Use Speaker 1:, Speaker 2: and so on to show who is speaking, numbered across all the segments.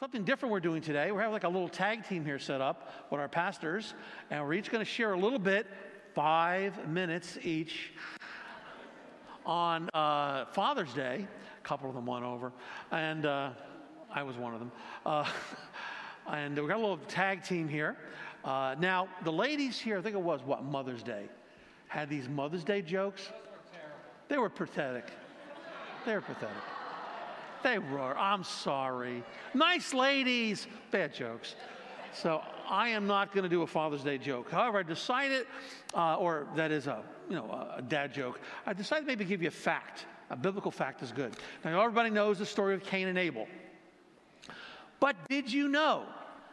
Speaker 1: something different we're doing today. We're having like a little tag team here set up with our pastors, and we're each going to share a little bit, five minutes each, on uh, Father's Day. A couple of them went over, and uh, I was one of them. Uh, and we got a little tag team here. Uh, now, the ladies here, I think it was what Mother's Day, had these Mother's Day jokes. They were pathetic. They were pathetic. They were. I'm sorry. Nice ladies. Bad jokes. So I am not going to do a Father's Day joke. However, I decided, uh, or that is a you know a dad joke. I decided maybe give you a fact. A biblical fact is good. Now everybody knows the story of Cain and Abel. But did you know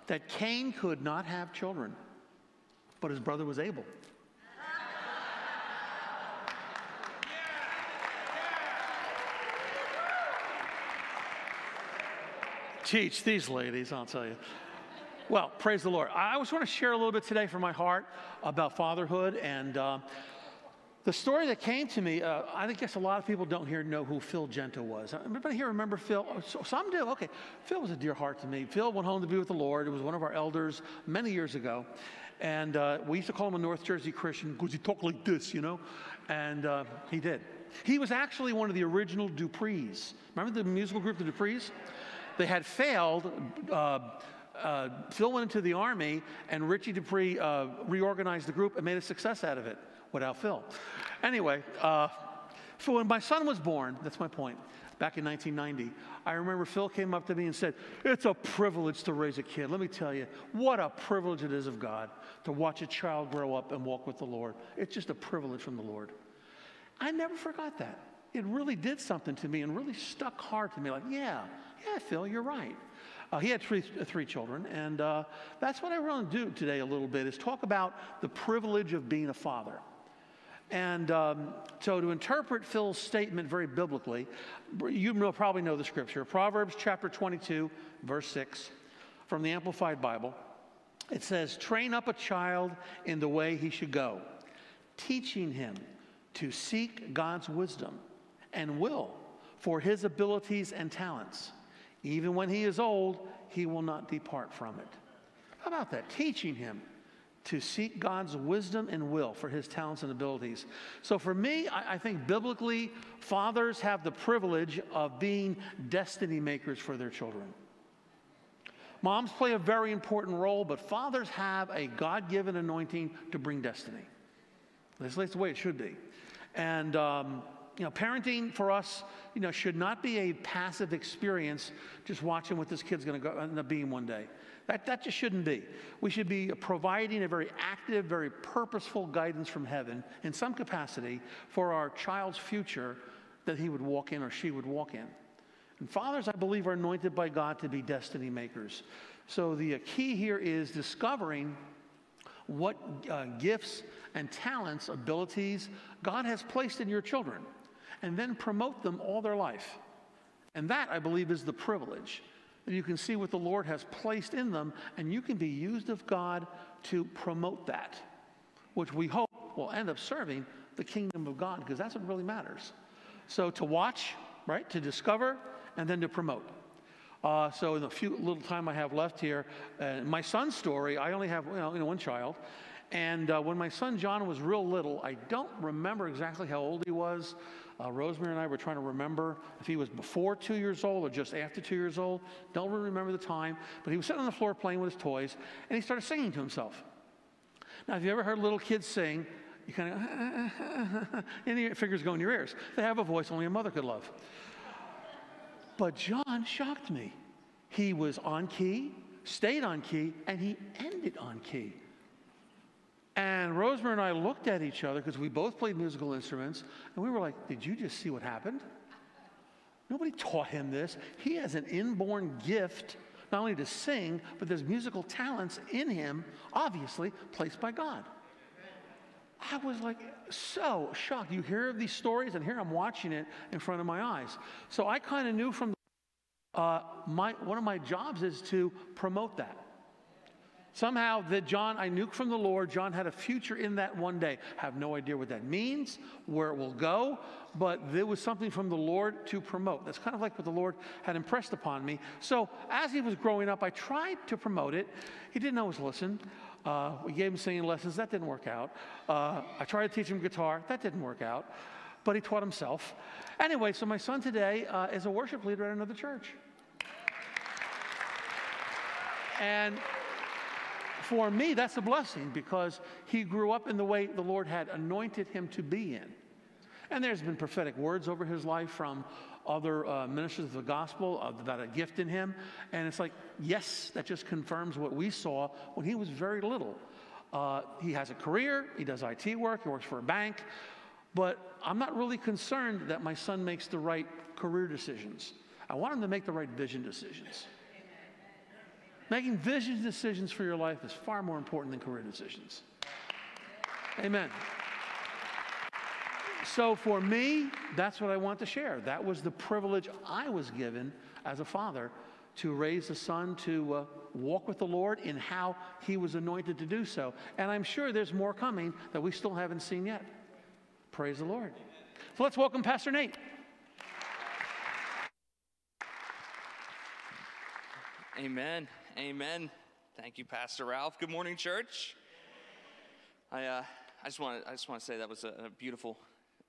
Speaker 1: that Cain could not have children, but his brother was Abel? Teach these ladies, I'll tell you. Well, praise the Lord. I just want to share a little bit today from my heart about fatherhood and uh, the story that came to me. Uh, I guess a lot of people don't here know who Phil Gento was. Everybody here remember Phil? Oh, some do. Okay, Phil was a dear heart to me. Phil went home to be with the Lord. It was one of our elders many years ago, and uh, we used to call him a North Jersey Christian because he talked like this, you know, and uh, he did. He was actually one of the original Duprees. Remember the musical group, the Duprees? They had failed. Uh, uh, Phil went into the army, and Richie Dupree uh, reorganized the group and made a success out of it without Phil. Anyway, uh, so when my son was born, that's my point, back in 1990, I remember Phil came up to me and said, It's a privilege to raise a kid. Let me tell you, what a privilege it is of God to watch a child grow up and walk with the Lord. It's just a privilege from the Lord. I never forgot that. It really did something to me and really stuck hard to me. Like, yeah, yeah, Phil, you're right. Uh, he had three, three children, and uh, that's what I want to do today a little bit is talk about the privilege of being a father. And um, so, to interpret Phil's statement very biblically, you know, probably know the scripture Proverbs chapter 22, verse 6, from the Amplified Bible. It says, Train up a child in the way he should go, teaching him to seek God's wisdom and will for his abilities and talents. Even when he is old, he will not depart from it. How about that? Teaching him to seek God's wisdom and will for his talents and abilities. So, for me, I, I, think biblically, fathers have the privilege of being destiny makers for their children. Moms play a very important role, but fathers have a God given anointing to bring destiny. That's, that's the way it should be. And um, you know, parenting for us, you know, should not be a passive experience just watching what this kid's going to end up being one day. That, that just shouldn't be. We should be providing a very active, very purposeful guidance from heaven in some capacity for our child's future that he would walk in or she would walk in. And fathers, I believe, are anointed by God to be destiny makers. So the key here is discovering what uh, gifts and talents, abilities God has placed in your children and then promote them all their life. And that, I believe, is the privilege that you can see what the Lord has placed in them, and you can be used of God to promote that, which we hope will end up serving the kingdom of God, because that's what really matters. So to watch, right, to discover, and then to promote. Uh, so in the few little time I have left here, uh, my son's story, I only have you know one child, and uh, when my son John was real little, I don't remember exactly how old he was. Uh, Rosemary and I were trying to remember if he was before two years old or just after two years old. Don't really remember the time, but he was sitting on the floor playing with his toys, and he started singing to himself. Now, have you ever heard little kids sing? You kind of, and your fingers go in your ears. They have a voice only a mother could love. But John shocked me. He was on key, stayed on key, and he ended on key. And Rosemary and I looked at each other because we both played musical instruments, and we were like, Did you just see what happened? Nobody taught him this. He has an inborn gift, not only to sing, but there's musical talents in him, obviously, placed by God. I was like so shocked. You hear these stories, and here I'm watching it in front of my eyes. So I kind of knew from uh, my, one of my jobs is to promote that Somehow that John, I knew from the Lord, John had a future in that one day. Have no idea what that means, where it will go, but there was something from the Lord to promote. That's kind of like what the Lord had impressed upon me. So as he was growing up, I tried to promote it. He didn't always listen. Uh, we gave him singing lessons. That didn't work out. Uh, I tried to teach him guitar. That didn't work out. But he taught himself. Anyway, so my son today uh, is a worship leader at another church. And for me, that's a blessing because he grew up in the way the Lord had anointed him to be in. And there's been prophetic words over his life from other uh, ministers of the gospel about a gift in him. And it's like, yes, that just confirms what we saw when he was very little. Uh, he has a career, he does IT work, he works for a bank. But I'm not really concerned that my son makes the right career decisions. I want him to make the right vision decisions. Making vision decisions for your life is far more important than career decisions. Amen. So for me, that's what I want to share. That was the privilege I was given as a father to raise a son to uh, walk with the Lord in how he was anointed to do so. And I'm sure there's more coming that we still haven't seen yet. Praise the Lord. So let's welcome Pastor Nate.
Speaker 2: Amen. Amen. Thank you, Pastor Ralph. Good morning, church. I, uh, I just want to say that was a, a beautiful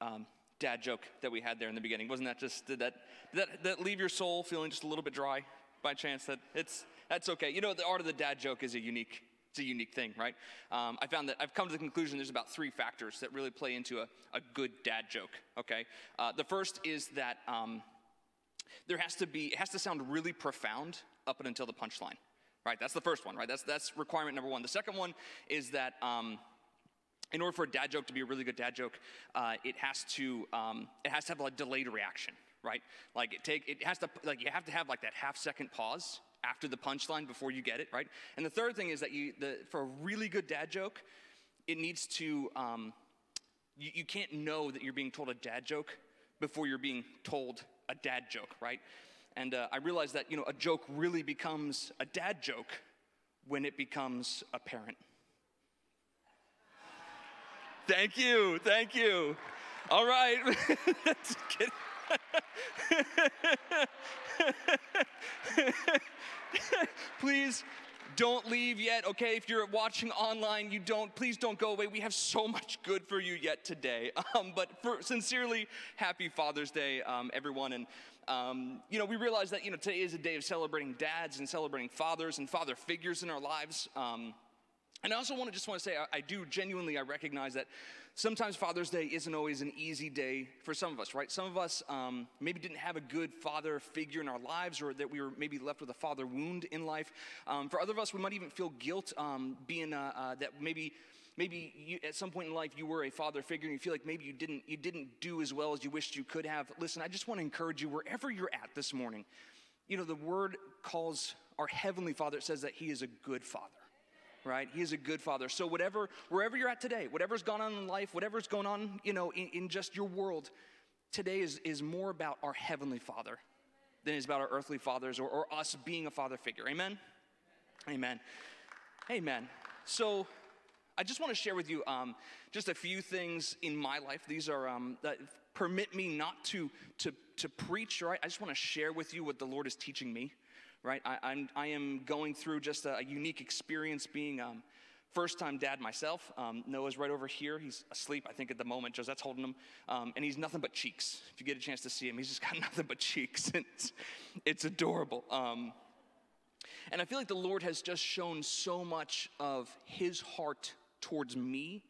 Speaker 2: um, dad joke that we had there in the beginning. Wasn't that just did that did that that leave your soul feeling just a little bit dry by chance? That it's that's okay. You know, the art of the dad joke is a unique it's a unique thing, right? Um, I found that I've come to the conclusion there's about three factors that really play into a, a good dad joke. Okay, uh, the first is that. Um, there has to be, it has to sound really profound up and until the punchline right? That's the first one, right? That's, that's requirement number one. The second one is that um, in order for a dad joke to be a really good dad joke, uh, it has to um, it has to have a delayed reaction, right? Like it take it has to like you have to have like that half second pause after the punchline before you get it, right? And the third thing is that you the for a really good dad joke, it needs to um, you, you can't know that you're being told a dad joke before you're being told a dad joke, right? And uh, I realized that, you know, a joke really becomes a dad joke when it becomes apparent. Thank you, thank you. All right. Please don't leave yet, okay? If you're watching online, you don't, please don't go away. We have so much good for you yet today. Um, but for, sincerely, happy Father's Day, um, everyone. And um, you know, we realize that, you know, today is a day of celebrating dads and celebrating fathers and father figures in our lives. Um, and I also want to just want to say, I, I, do genuinely, I recognize that sometimes Father's Day isn't always an easy day for some of us, right? Some of us um, maybe didn't have a good father figure in our lives, or that we were maybe left with a father wound in life. Um, for other of us, we might even feel guilt um, being uh, uh, that maybe maybe you, at some point in life you were a father figure and you feel like maybe you didn't, you didn't do as well as you wished you could have. Listen, I just want to encourage you wherever you're at this morning. You know, the word calls our heavenly father, it says that he is a good father right? He is a good father. So whatever, wherever you're at today, whatever's gone on in life, whatever's going on, you know, in, in, just your world, today is, is more about our heavenly father than it is about our earthly fathers or, or us being a father figure. Amen? Amen. Amen. So I just want to share with you um, just a few things in my life. These are um, that permit me not to to to preach. Right, I just want to share with you what the Lord is teaching me. Right, I, I'm I am going through just a, a unique experience being. Um, First time dad myself. Um, Noah's right over here. He's asleep, I think, at the moment. Josette's holding him. Um, and he's nothing but cheeks. If you get a chance to see him, he's just got nothing but cheeks. it's, it's adorable. Um, and I feel like the Lord has just shown so much of his heart towards me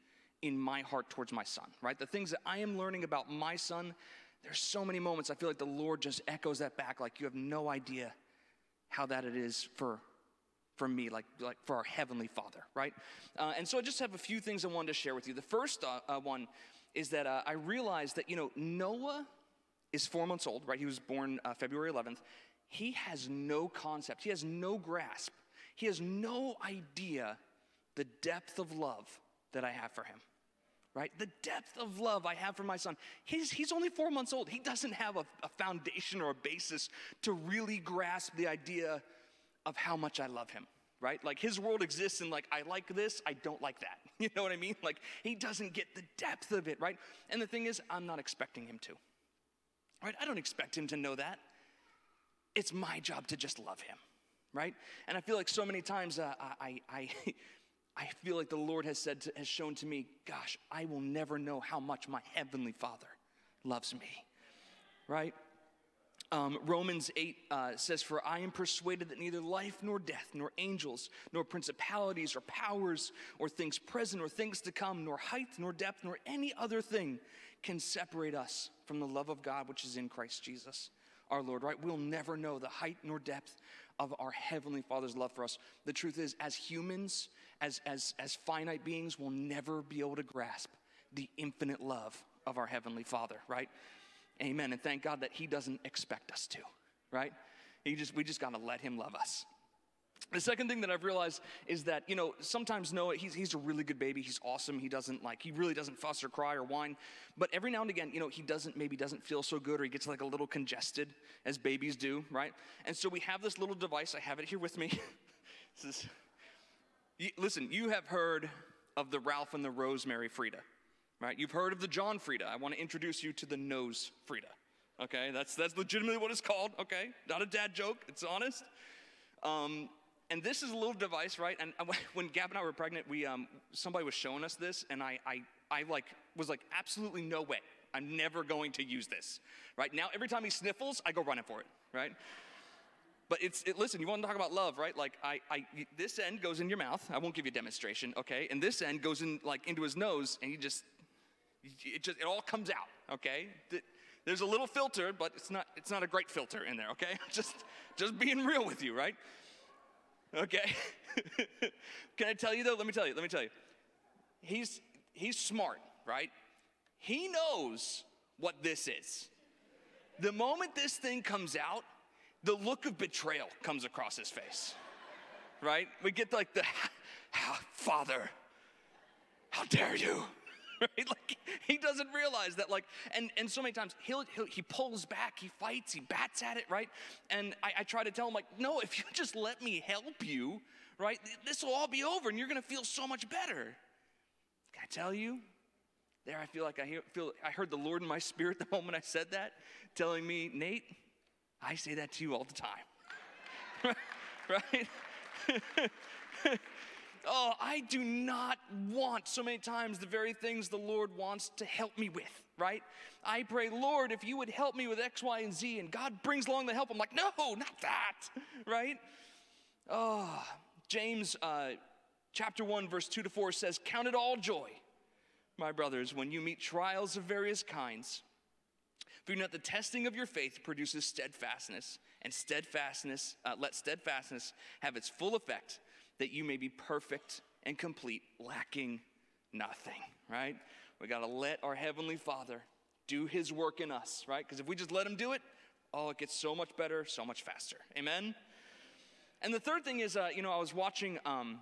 Speaker 2: in my heart towards my son, right? The things that I am learning about my son, there's so many moments I feel like the Lord just echoes that back like you have no idea how that it is for for me, like, like for our Heavenly Father, right? Uh, and so I just have a few things I wanted to share with you. The first uh, uh, one is that uh, I realized that, you know, Noah is four months old, right? He was born uh, February 11th. He has no concept, he has no grasp, he has no idea the depth of love that I have for him, right? The depth of love I have for my son. He's, he's only four months old. He doesn't have a, a foundation or a basis to really grasp the idea of how much I love him right? Like his world exists in like, I like this, I don't like that. You know what I mean? Like he doesn't get the depth of it, right? And the thing is, I'm not expecting him to, right? I don't expect him to know that. It's my job to just love him, right? And I feel like so many times uh, I, I, I feel like the Lord has said, to, has shown to me, gosh, I will never know how much my heavenly Father loves me, right? Um, Romans 8 uh, says, For I am persuaded that neither life nor death, nor angels, nor principalities or powers, or things present or things to come, nor height nor depth, nor any other thing can separate us from the love of God which is in Christ Jesus our Lord, right? We'll never know the height nor depth of our Heavenly Father's love for us. The truth is, as humans, as, as, as finite beings, we'll never be able to grasp the infinite love of our Heavenly Father, right? Amen. And thank God that He doesn't expect us to, right? He just, we just got to let Him love us. The second thing that I've realized is that, you know, sometimes Noah, he's, he's a really good baby. He's awesome. He doesn't like, he really doesn't fuss or cry or whine. But every now and again, you know, he doesn't, maybe doesn't feel so good or he gets like a little congested as babies do, right? And so we have this little device. I have it here with me. this is, you, listen, you have heard of the Ralph and the Rosemary Frida right? You've heard of the John Frieda. I want to introduce you to the nose Frida. Okay, that's that's legitimately what it's called. Okay, not a dad joke. It's honest. Um, and this is a little device, right? And when Gab and I were pregnant, we um, somebody was showing us this, and I, I I like was like, absolutely no way. I'm never going to use this. Right now, every time he sniffles, I go running for it. Right. But it's it, listen. You want to talk about love, right? Like I, I, this end goes in your mouth. I won't give you a demonstration, okay? And this end goes in like into his nose, and he just it just it all comes out, okay? There's a little filter, but it's not it's not a great filter in there, okay? Just just being real with you, right? Okay. Can I tell you though? Let me tell you. Let me tell you. He's he's smart, right? He knows what this is. The moment this thing comes out, the look of betrayal comes across his face. Right? We get like the ah, father, how dare you? right? Like he doesn't realize that, like, and, and so many times he'll, he'll he pulls back, he fights, he bats at it, right? And I, I try to tell him, like, no, if you just let me help you, right, this will all be over and you're gonna feel so much better. Can I tell you? There, I feel like I hear, feel I heard the Lord in my spirit the moment I said that, telling me, Nate, I say that to you all the time. right? oh, I do not want so many times the very things the Lord wants to help me with, right? I pray, Lord, if you would help me with X, Y, and Z, and God brings along the help, I'm like, no, not that, right? Oh, James uh, chapter 1, verse 2 to 4 says, Count it all joy, my brothers, when you meet trials of various kinds. Know that the testing of your faith produces steadfastness, and steadfastness, uh, let steadfastness have its full effect that you may be perfect and complete, lacking nothing, right? We got to let our Heavenly Father do His work in us, right? Because if we just let Him do it, oh, it gets so much better, so much faster. Amen? And the third thing is, uh, you know, I was watching, um,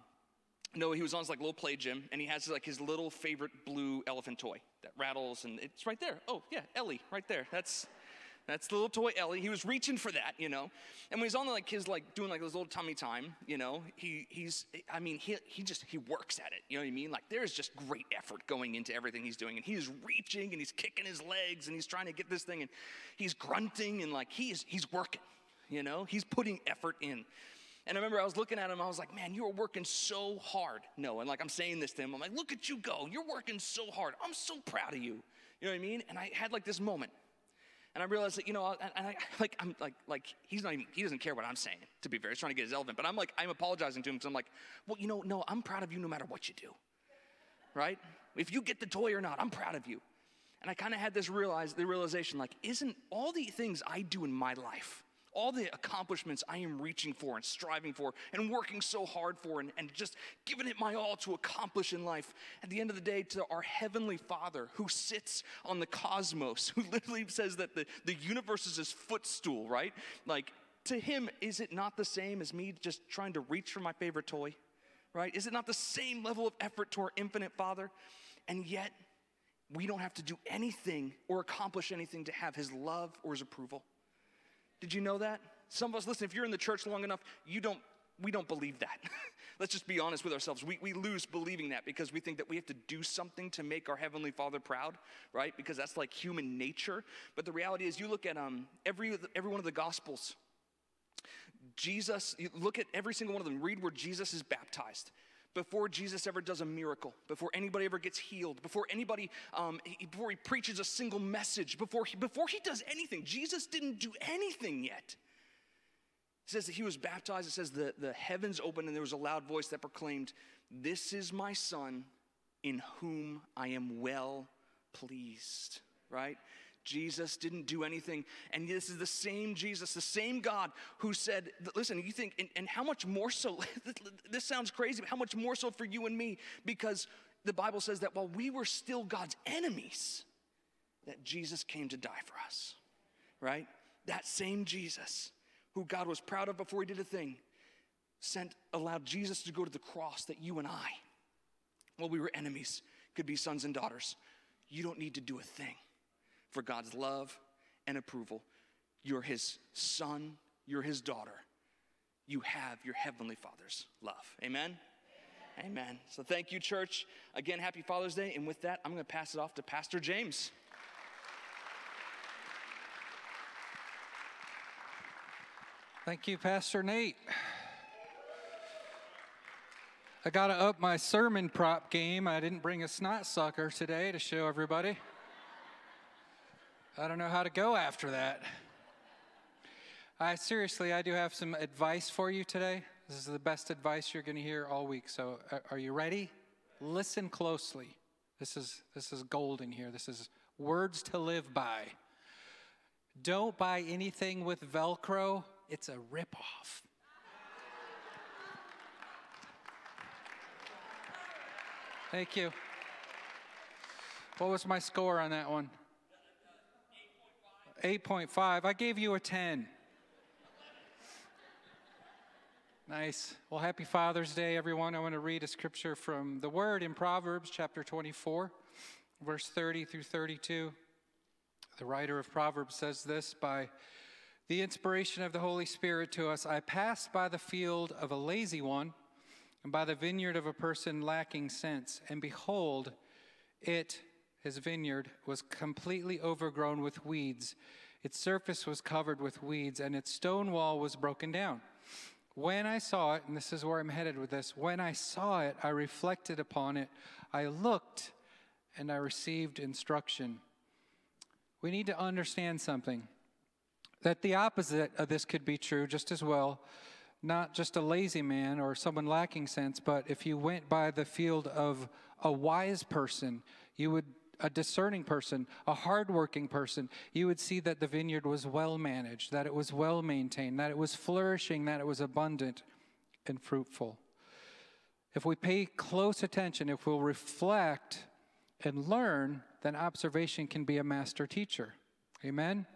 Speaker 2: Noah, he was on his like little play gym, and he has like his little favorite blue elephant toy that rattles, and it's right there. Oh, yeah, Ellie, right there. That's that's the little toy Ellie. He was reaching for that, you know. And when he's on like his like doing like his little tummy time, you know, he he's I mean he he just he works at it. You know what I mean? Like there's just great effort going into everything he's doing, and he's reaching and he's kicking his legs and he's trying to get this thing and he's grunting and like he's he's working. You know, he's putting effort in. And I remember I was looking at him, I was like, man, you are working so hard. No, and like I'm saying this to him, I'm like, look at you go. You're working so hard. I'm so proud of you. You know what I mean? And I had like this moment. And I realized that, you know, and I, like, I'm like, like, he's not even, he doesn't care what I'm saying, to be fair. He's trying to get his elephant. But I'm like, I'm apologizing to him because I'm like, well, you know, Noah, I'm proud of you no matter what you do, right? If you get the toy or not, I'm proud of you. And I kind of had this realize, the realization, like, isn't all the things I do in my life, all the accomplishments I am reaching for and striving for and working so hard for and, and just giving it my all to accomplish in life, at the end of the day, to our Heavenly Father who sits on the cosmos, who literally says that the, the universe is his footstool, right? Like, to him, is it not the same as me just trying to reach for my favorite toy, right? Is it not the same level of effort to our infinite Father? And yet, we don't have to do anything or accomplish anything to have his love or his approval. Did you know that? Some of us, listen, if you're in the church long enough, you don't we don't believe that. Let's just be honest with ourselves. We, we lose believing that because we think that we have to do something to make our Heavenly Father proud, right? Because that's like human nature. But the reality is, you look at um, every, every one of the Gospels, Jesus, you look at every single one of them, read where Jesus is baptized. Before Jesus ever does a miracle, before anybody ever gets healed, before anybody, um, he, before he preaches a single message, before he, before he does anything, Jesus didn't do anything yet. It says that he was baptized. It says the, the heavens opened and there was a loud voice that proclaimed, This is my son in whom I am well pleased, right? Jesus didn't do anything. And this is the same Jesus, the same God who said, listen, you think, and, and how much more so, this sounds crazy, but how much more so for you and me? Because the Bible says that while we were still God's enemies, that Jesus came to die for us, right? That same Jesus who God was proud of before he did a thing, sent, allowed Jesus to go to the cross that you and I, while we were enemies, could be sons and daughters. You don't need to do a thing for God's love and approval. You're his son, you're his daughter. You have your heavenly father's love. Amen? Amen. So thank you, church. Again, happy Father's Day. And with that, I'm going to pass it off to Pastor James.
Speaker 3: Thank you, Pastor Nate. I got to up my sermon prop game. I didn't bring a snot sucker today to show everybody. I don't know how to go after that. I seriously, I do have some advice for you today. This is the best advice you're going to hear all week. So, uh, are you ready? Listen closely. This is this is gold in here. This is words to live by. Don't buy anything with Velcro it's a ripoff. Thank you. What was my score on that one? 8.5. I gave you a 10. Nice. Well, happy Father's Day, everyone. I want to read a scripture from the Word in Proverbs chapter 24, verse 30 through 32. The writer of Proverbs says this by the inspiration of the Holy Spirit to us, I passed by the field of a lazy one and by the vineyard of a person lacking sense, and behold, it, his vineyard, was completely overgrown with weeds. Its surface was covered with weeds, and its stone wall was broken down. When I saw it, and this is where I'm headed with this, when I saw it, I reflected upon it. I looked and I received instruction. We need to understand something that the opposite of this could be true just as well. Not just a lazy man or someone lacking sense, but if you went by the field of a wise person, you would a discerning person, a hardworking person, you would see that the vineyard was well managed, that it was well maintained, that it was flourishing, that it was abundant and fruitful. If we pay close attention, if we'll reflect and learn, then observation can be a master teacher. Amen?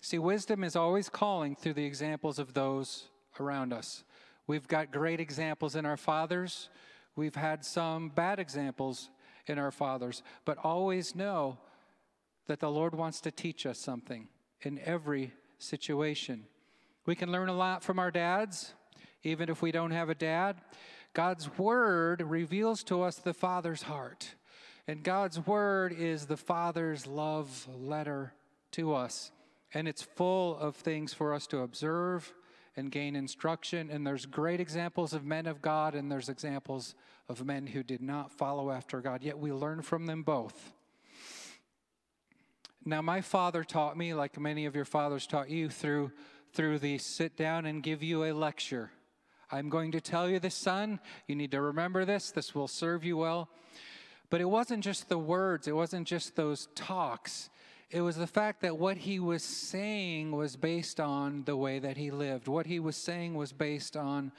Speaker 3: See, wisdom is always calling through the examples of those around us. We've got great examples in our fathers, we've had some bad examples in our fathers, but always know that the Lord wants to teach us something in every situation. We can learn a lot from our dads, even if we don't have a dad. God's word reveals to us the Father's heart. And God's word is the Father's love letter to us and it's full of things for us to observe and gain instruction. And there's great examples of men of God, and there's examples of men who did not follow after God, yet we learn from them both. Now, my father taught me, like many of your fathers taught you, through, through the sit down and give you a lecture. I'm going to tell you this, son. You need to remember this. This will serve you well. But it wasn't just the words, it wasn't just those talks. It was the fact that what he was saying was based on the way that he lived. What he was saying was based on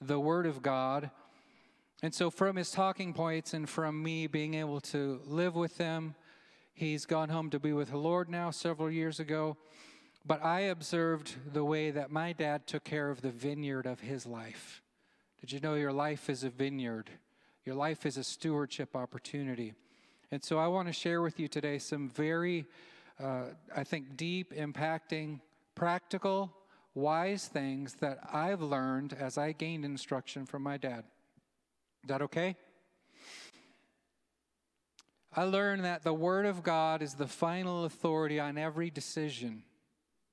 Speaker 3: the Word of God. And so, from his talking points and from me being able to live with them, he's gone home to be with the Lord now several years ago. But I observed the way that my dad took care of the vineyard of his life. Did you know your life is a vineyard? Your life is a stewardship opportunity. And so I want to share with you today some very uh, I think, deep, impacting, practical wise things that I've learned as I gained instruction from my dad. Is that okay? I learned that the Word of God is the final authority on every decision,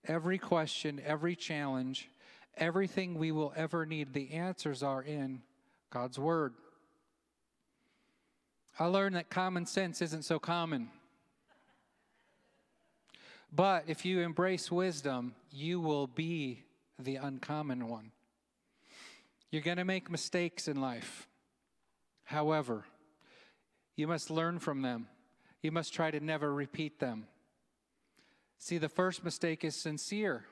Speaker 3: every question, every challenge, everything we will ever need. The answers are in God's Word. I learned that common sense isn't so common. But if you embrace wisdom, you will be the uncommon one. You're going to make mistakes in life. However, you must learn from them. You must try to never repeat them. See, the first mistake is sincere.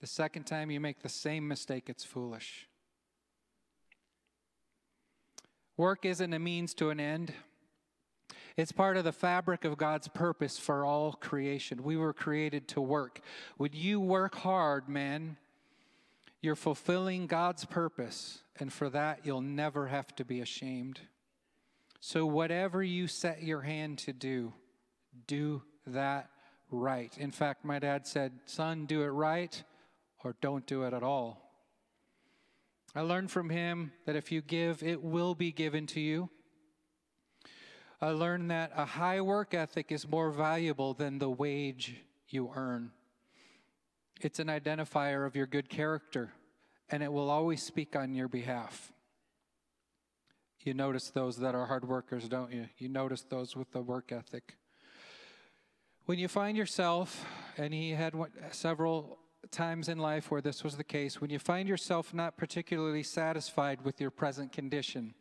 Speaker 3: The second time you make the same mistake, it's foolish. Work isn't a means to an end. It's part of the fabric of God's purpose for all creation. We were created to work. When you work hard, man, you're fulfilling God's purpose, and for that, you'll never have to be ashamed. So, whatever you set your hand to do, do that right. In fact, my dad said, Son, do it right or don't do it at all. I learned from him that if you give, it will be given to you. Uh, I learned that a high work ethic is more valuable than the wage you earn. It's an identifier of your good character, and it will always speak on your behalf. You notice those that are hard workers, don't you? You notice those with the work ethic. When you find yourself, and he had several times in life where this was the case, when you find yourself not particularly satisfied with your present condition,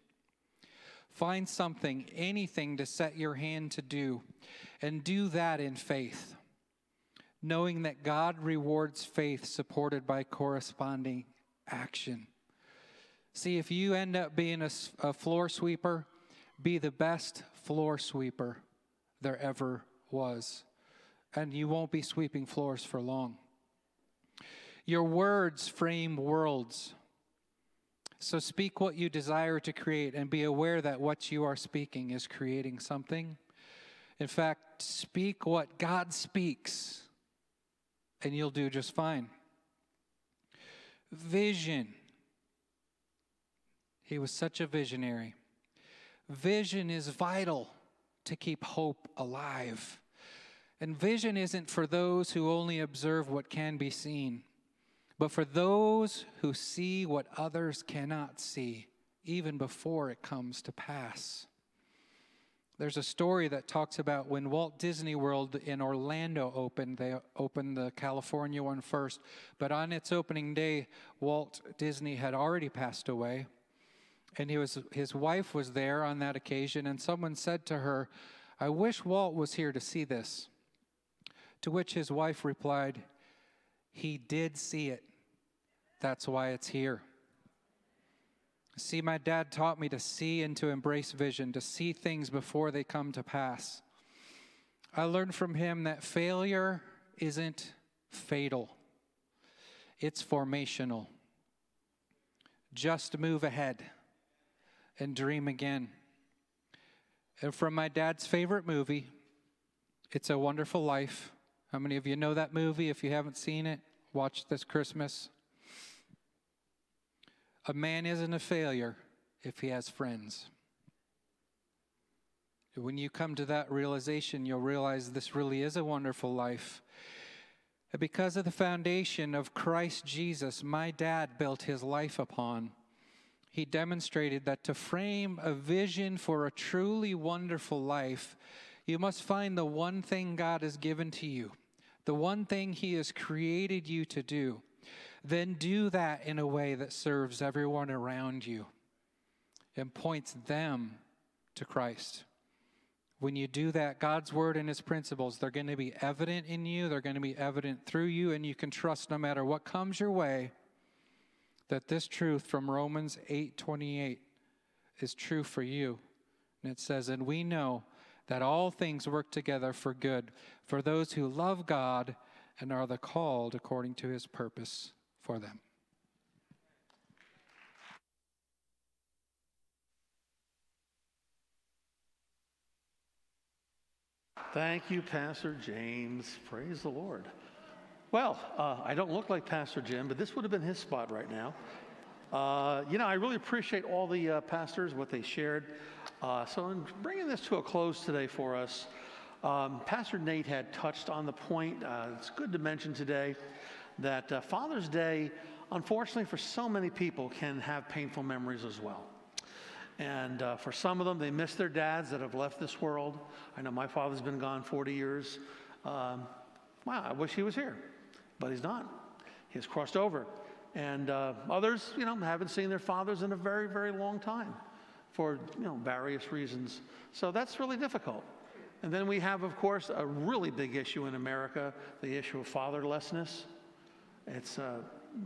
Speaker 3: find something, anything to set your hand to do, and do that in faith, knowing that God rewards faith supported by corresponding action. See, if you end up being a, a floor sweeper, be the best floor sweeper there ever was. And you won't be sweeping floors for long. Your words frame worlds. So speak what you desire to create and be aware that what you are speaking is creating something. In fact, speak what God speaks, and you'll do just fine. Vision. He was such a visionary. Vision is vital to keep hope alive. And vision isn't for those who only observe what can be seen, but for those who see what others cannot see, even before it comes to pass. There's a story that talks about when Walt Disney World in Orlando opened. They opened the California one first, but on its opening day, Walt Disney had already passed away and he was his wife was there on that occasion and someone said to her i wish walt was here to see this to which his wife replied he did see it that's why it's here see my dad taught me to see and to embrace vision to see things before they come to pass i learned from him that failure isn't fatal it's formational just move ahead and dream again. And from my dad's favorite movie, It's a Wonderful Life. How many of you know that movie? If you haven't seen it, watch this Christmas. A man isn't a failure if he has friends. When you come to that realization, you'll realize this really is a wonderful life. Because of the foundation of Christ Jesus, my dad built his life upon he demonstrated that to frame a vision for a truly wonderful life, you must find the one thing God has given to you, the one thing He has created you to do. Then do that in a way that serves everyone around you and points them to Christ. When you do that, God's word and his principles, they're going to be evident in you, they're going to be evident through you, and you can trust no matter what comes your way that this truth from Romans 8:28 is true for you. And it says, "And we know that all things work together for good for those who love God and are the called according to his purpose for them."
Speaker 1: Thank you, Pastor James. Praise the Lord. Well, uh, I don't look like Pastor Jim, but this would have been his spot right now. Uh, you know, I really appreciate all the uh, pastors, what they shared. Uh, so, in bringing this to a close today for us, um, Pastor Nate had touched on the point. Uh, it's good to mention today that uh, Father's Day, unfortunately, for so many people, can have painful memories as well. And uh, for some of them, they miss their dads that have left this world. I know my father's been gone 40 years. Um, wow, I wish he was here, but he's not. He's crossed over. And uh, others, you know, haven't seen their fathers in a very, very long time for, you know, various reasons. So that's really difficult. And then we have, of course, a really big issue in America the issue of fatherlessness. It's uh,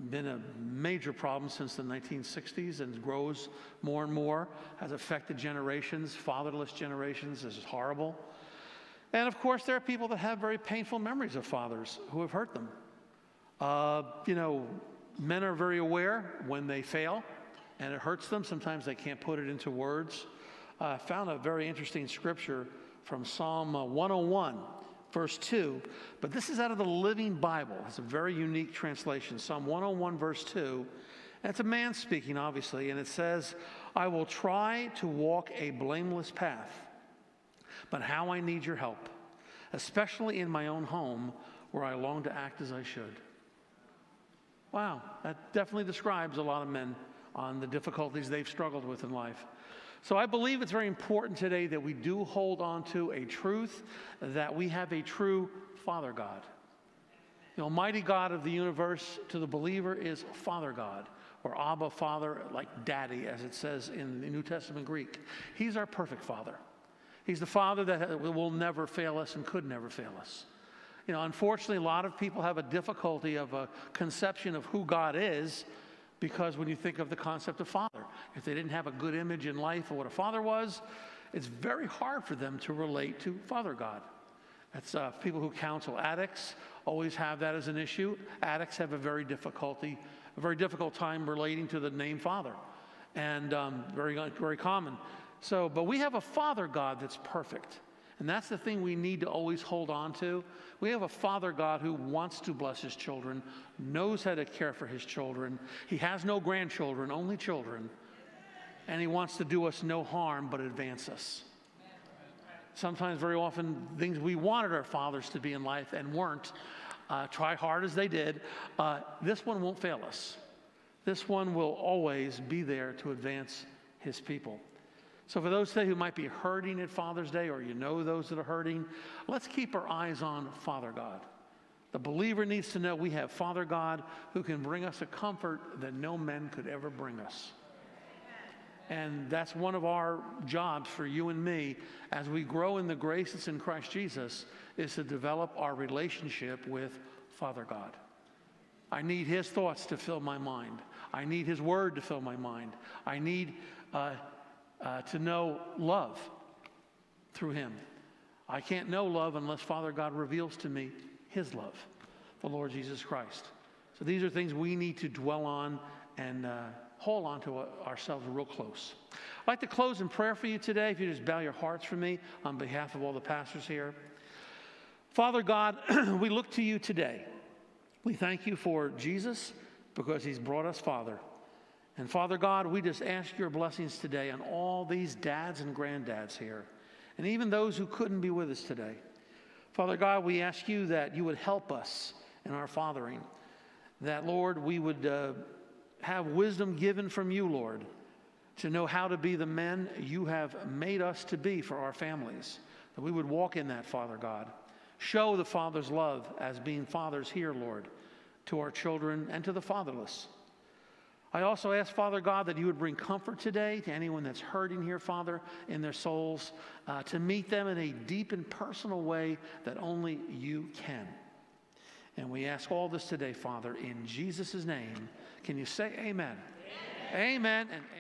Speaker 1: been a major problem since the 1960s and grows more and more, has affected generations, fatherless generations. This is horrible. And of course, there are people that have very painful memories of fathers who have hurt them. Uh, you know, men are very aware when they fail and it hurts them. Sometimes they can't put it into words. I uh, found a very interesting scripture from Psalm 101 verse 2, but this is out of the Living Bible. It's a very unique translation. Psalm 101, verse 2. And it's a man speaking, obviously, and it says, I will try to walk a blameless path, but how I need your help, especially in my own home where I long to act as I should. Wow, that definitely describes a lot of men on the difficulties they've struggled with in life. So I believe it's very important today that we do hold on to a truth that we have a true Father God. The Almighty God of the universe to the believer is Father God, or Abba Father, like Daddy, as it says in the New Testament Greek. He's our perfect Father. He's the Father that will never fail us and could never fail us. You know, unfortunately, a lot of people have a difficulty of a conception of who God is because when you think of the concept of father, if they didn't have a good image in life of what a father was, it's very hard for them to relate to Father God. That's uh, people who counsel addicts always have that as an issue. Addicts have a very difficulty, a very difficult time relating to the name Father, and um, very very common. So, but we have a Father God that's perfect. And that's the thing we need to always hold on to. We have a Father God who wants to bless his children, knows how to care for his children. He has no grandchildren, only children. And he wants to do us no harm but advance us. Sometimes, very often, things we wanted our fathers to be in life and weren't, uh, try hard as they did, uh, this one won't fail us. This one will always be there to advance his people. So, for those today who might be hurting at Father's Day, or you know those that are hurting, let's keep our eyes on Father God. The believer needs to know we have Father God who can bring us a comfort that no men could ever bring us. And that's one of our jobs for you and me as we grow in the grace that's in Christ Jesus is to develop our relationship with Father God. I need His thoughts to fill my mind. I need His word to fill my mind. I need uh, uh, to know love through Him. I can't know love unless Father God reveals to me His love, the Lord Jesus Christ. So these are things we need to dwell on and uh, hold on to ourselves real close. I'd like to close in prayer for you today. If you just bow your hearts for me on behalf of all the pastors here. Father God, we look to you today. We thank you for Jesus because he's brought us Father. And Father God, we just ask your blessings today on all these dads and granddads here, and even those who couldn't be with us today. Father God, we ask you that you would help us in our fathering, that, Lord, we would uh, have wisdom given from you, Lord, to know how to be the men you have made us to be for our families, that we would walk in that, Father God. Show the Father's love as being fathers here, Lord, to our children and to the fatherless. I also ask, Father God, that you would bring comfort today to anyone that's hurting here, Father, in their souls, uh, to meet them in a deep and personal way that only you can. And we ask all this today, Father, in Jesus' name. Can you say amen? Amen, amen and amen.